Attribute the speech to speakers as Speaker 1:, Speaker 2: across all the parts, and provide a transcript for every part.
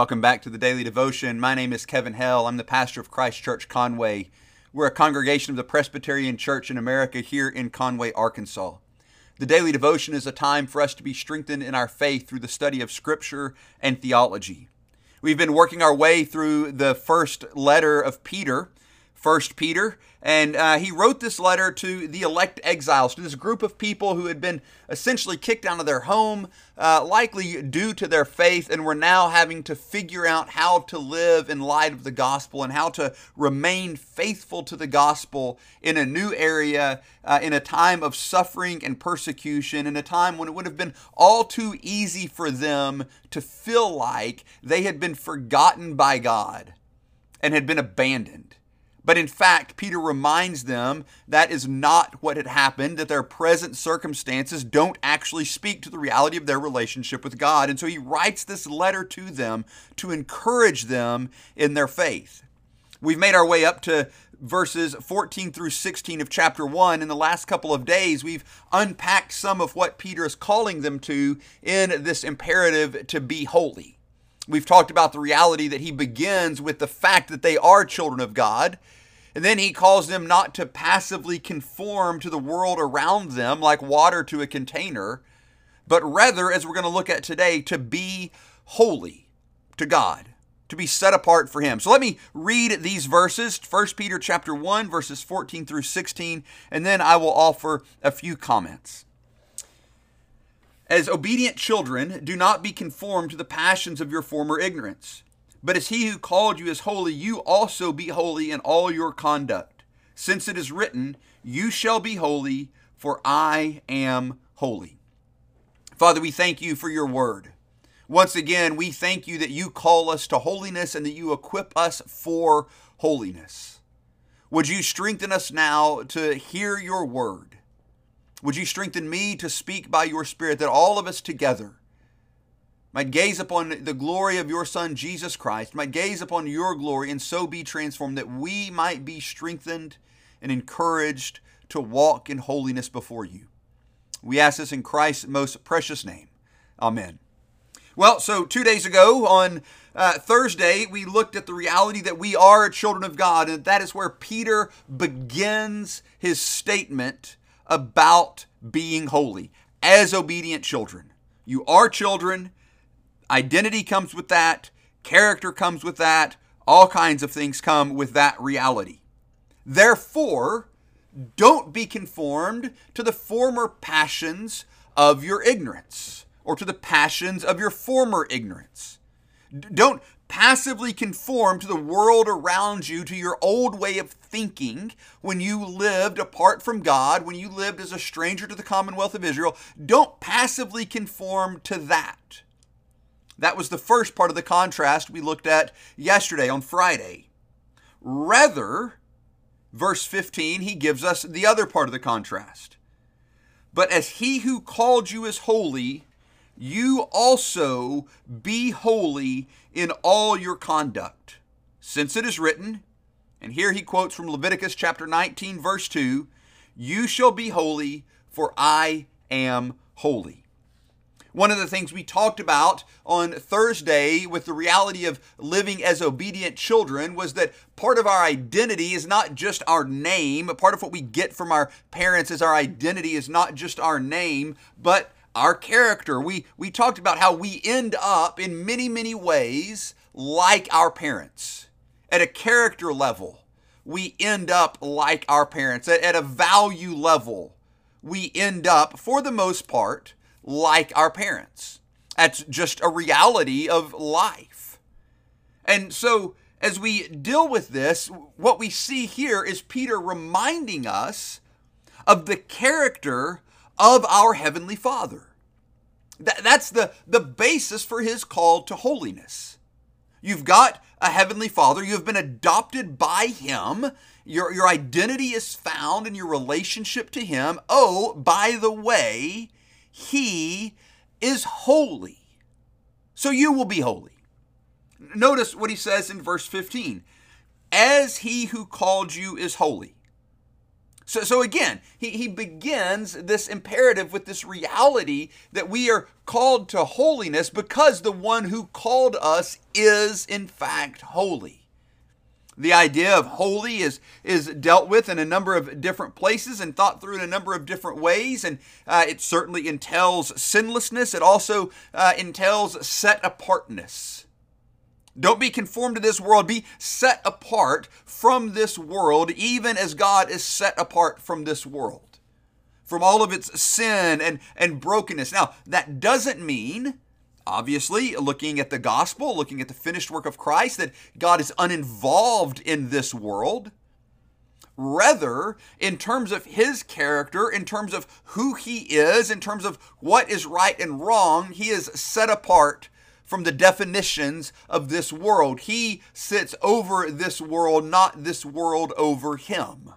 Speaker 1: Welcome back to the Daily Devotion. My name is Kevin Hell. I'm the pastor of Christ Church Conway. We're a congregation of the Presbyterian Church in America here in Conway, Arkansas. The Daily Devotion is a time for us to be strengthened in our faith through the study of Scripture and theology. We've been working our way through the first letter of Peter, First Peter, and uh, he wrote this letter to the elect exiles, to this group of people who had been essentially kicked out of their home, uh, likely due to their faith, and were now having to figure out how to live in light of the gospel and how to remain faithful to the gospel in a new area, uh, in a time of suffering and persecution, in a time when it would have been all too easy for them to feel like they had been forgotten by God and had been abandoned. But in fact, Peter reminds them that is not what had happened, that their present circumstances don't actually speak to the reality of their relationship with God. And so he writes this letter to them to encourage them in their faith. We've made our way up to verses 14 through 16 of chapter 1. In the last couple of days, we've unpacked some of what Peter is calling them to in this imperative to be holy. We've talked about the reality that he begins with the fact that they are children of God. And then he calls them not to passively conform to the world around them like water to a container, but rather, as we're going to look at today, to be holy to God, to be set apart for him. So let me read these verses, 1 Peter chapter 1 verses 14 through 16, and then I will offer a few comments. As obedient children, do not be conformed to the passions of your former ignorance. But as he who called you is holy, you also be holy in all your conduct. Since it is written, You shall be holy, for I am holy. Father, we thank you for your word. Once again, we thank you that you call us to holiness and that you equip us for holiness. Would you strengthen us now to hear your word? Would you strengthen me to speak by your Spirit that all of us together might gaze upon the glory of your Son, Jesus Christ, might gaze upon your glory and so be transformed that we might be strengthened and encouraged to walk in holiness before you. We ask this in Christ's most precious name. Amen. Well, so two days ago on uh, Thursday, we looked at the reality that we are children of God, and that is where Peter begins his statement about being holy as obedient children. You are children. Identity comes with that. Character comes with that. All kinds of things come with that reality. Therefore, don't be conformed to the former passions of your ignorance or to the passions of your former ignorance. Don't passively conform to the world around you, to your old way of thinking when you lived apart from God, when you lived as a stranger to the commonwealth of Israel. Don't passively conform to that. That was the first part of the contrast we looked at yesterday on Friday. Rather, verse 15, he gives us the other part of the contrast. But as he who called you is holy, you also be holy in all your conduct. Since it is written, and here he quotes from Leviticus chapter 19, verse 2 You shall be holy, for I am holy. One of the things we talked about on Thursday with the reality of living as obedient children was that part of our identity is not just our name. Part of what we get from our parents is our identity is not just our name, but our character. We we talked about how we end up in many many ways like our parents. At a character level, we end up like our parents. At, at a value level, we end up for the most part like our parents. That's just a reality of life. And so as we deal with this, what we see here is Peter reminding us of the character of our Heavenly Father. that's the, the basis for his call to holiness. You've got a Heavenly Father, you have been adopted by Him. Your, your identity is found in your relationship to Him. Oh, by the way, He is holy. So you will be holy. Notice what he says in verse 15 as He who called you is holy. So, so again, he, he begins this imperative with this reality that we are called to holiness because the one who called us is, in fact, holy. The idea of holy is, is dealt with in a number of different places and thought through in a number of different ways. And uh, it certainly entails sinlessness, it also uh, entails set apartness. Don't be conformed to this world. Be set apart from this world, even as God is set apart from this world, from all of its sin and, and brokenness. Now, that doesn't mean, obviously, looking at the gospel, looking at the finished work of Christ, that God is uninvolved in this world. Rather, in terms of his character, in terms of who he is, in terms of what is right and wrong, he is set apart from the definitions of this world. He sits over this world, not this world over him.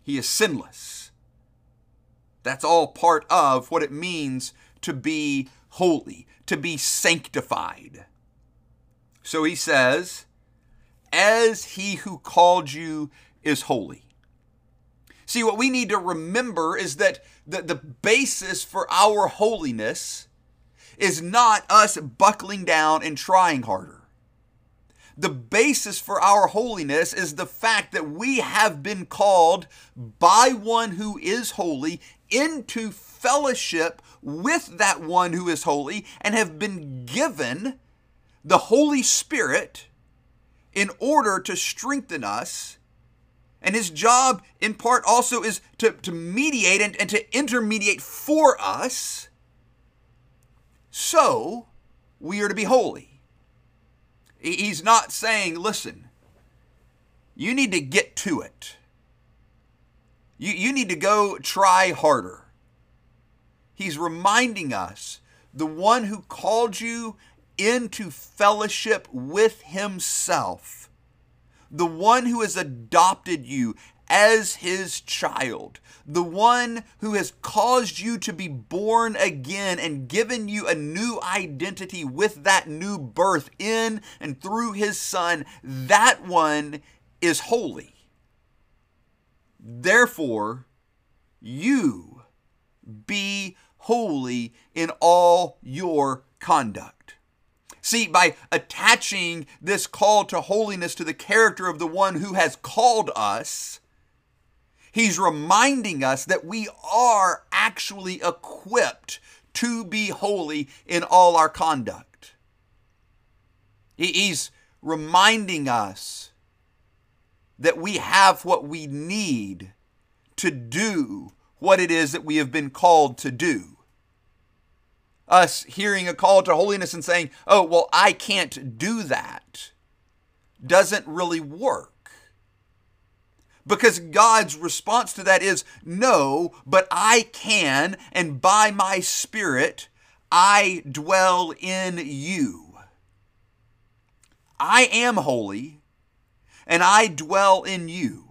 Speaker 1: He is sinless. That's all part of what it means to be holy, to be sanctified. So he says, as he who called you is holy. See, what we need to remember is that the, the basis for our holiness is not us buckling down and trying harder. The basis for our holiness is the fact that we have been called by one who is holy into fellowship with that one who is holy and have been given the Holy Spirit in order to strengthen us. And his job, in part, also is to, to mediate and, and to intermediate for us so we are to be holy. He's not saying, listen, you need to get to it. You, you need to go try harder. He's reminding us the one who called you into fellowship with himself, the one who has adopted you as his child, the one who has caused you to be born again and given you a new identity with that new birth in and through his son, that one is holy. Therefore, you be holy in all your conduct. See, by attaching this call to holiness to the character of the one who has called us, He's reminding us that we are actually equipped to be holy in all our conduct. He's reminding us that we have what we need to do what it is that we have been called to do. Us hearing a call to holiness and saying, oh, well, I can't do that, doesn't really work. Because God's response to that is, no, but I can, and by my Spirit, I dwell in you. I am holy, and I dwell in you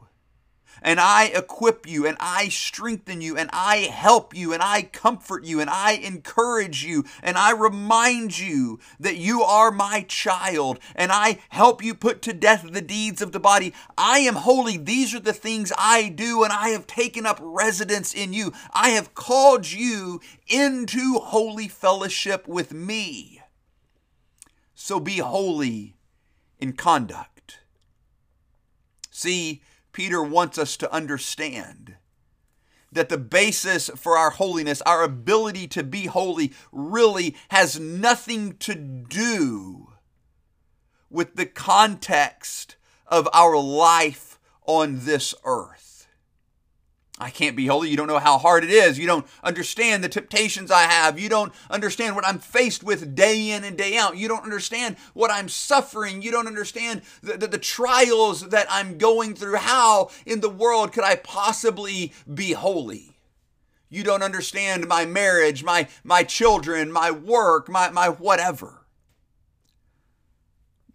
Speaker 1: and I equip you and I strengthen you and I help you and I comfort you and I encourage you and I remind you that you are my child and I help you put to death the deeds of the body. I am holy. These are the things I do and I have taken up residence in you. I have called you into holy fellowship with me. So be holy in conduct. See, Peter wants us to understand that the basis for our holiness, our ability to be holy, really has nothing to do with the context of our life on this earth. I can't be holy. You don't know how hard it is. You don't understand the temptations I have. You don't understand what I'm faced with day in and day out. You don't understand what I'm suffering. You don't understand the, the, the, trials that I'm going through. How in the world could I possibly be holy? You don't understand my marriage, my, my children, my work, my, my whatever.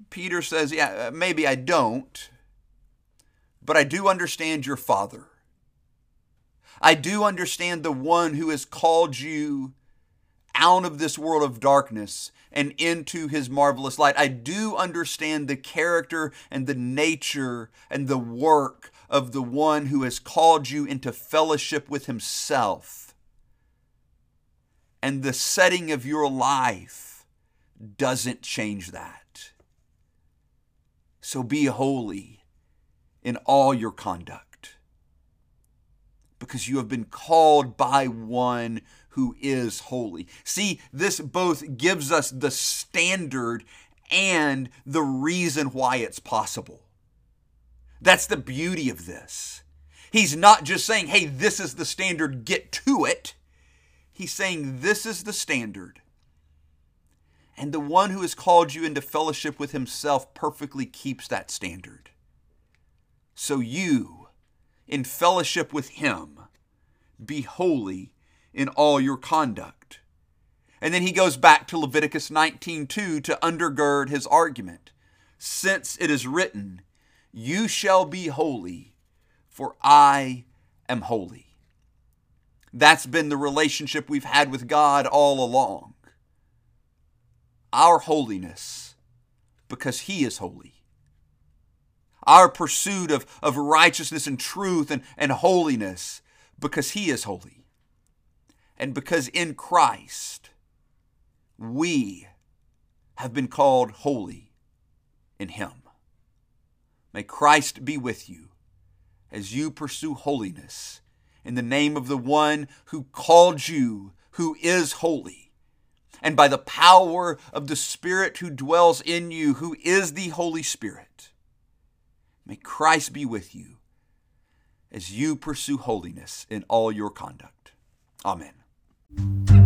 Speaker 1: Peter says, Yeah, uh, maybe I don't, but I do understand your father. I do understand the one who has called you out of this world of darkness and into his marvelous light. I do understand the character and the nature and the work of the one who has called you into fellowship with himself. And the setting of your life doesn't change that. So be holy in all your conduct because you have been called by one who is holy. See, this both gives us the standard and the reason why it's possible. That's the beauty of this. He's not just saying, hey, this is the standard, get to it. He's saying, this is the standard. And the one who has called you into fellowship with himself perfectly keeps that standard. So you, in fellowship with him, be holy in all your conduct. And then he goes back to Leviticus 19:2 to undergird his argument. Since it is written, "You shall be holy, for I am holy." That's been the relationship we've had with God all along. Our holiness because he is holy. Our pursuit of, of righteousness and truth and, and holiness because he is holy and because in Christ we have been called holy in Him. May Christ be with you as you pursue holiness in the name of the one who called you, who is holy, and by the power of the Spirit who dwells in you, who is the Holy Spirit. May Christ be with you as you pursue holiness in all your conduct. Amen.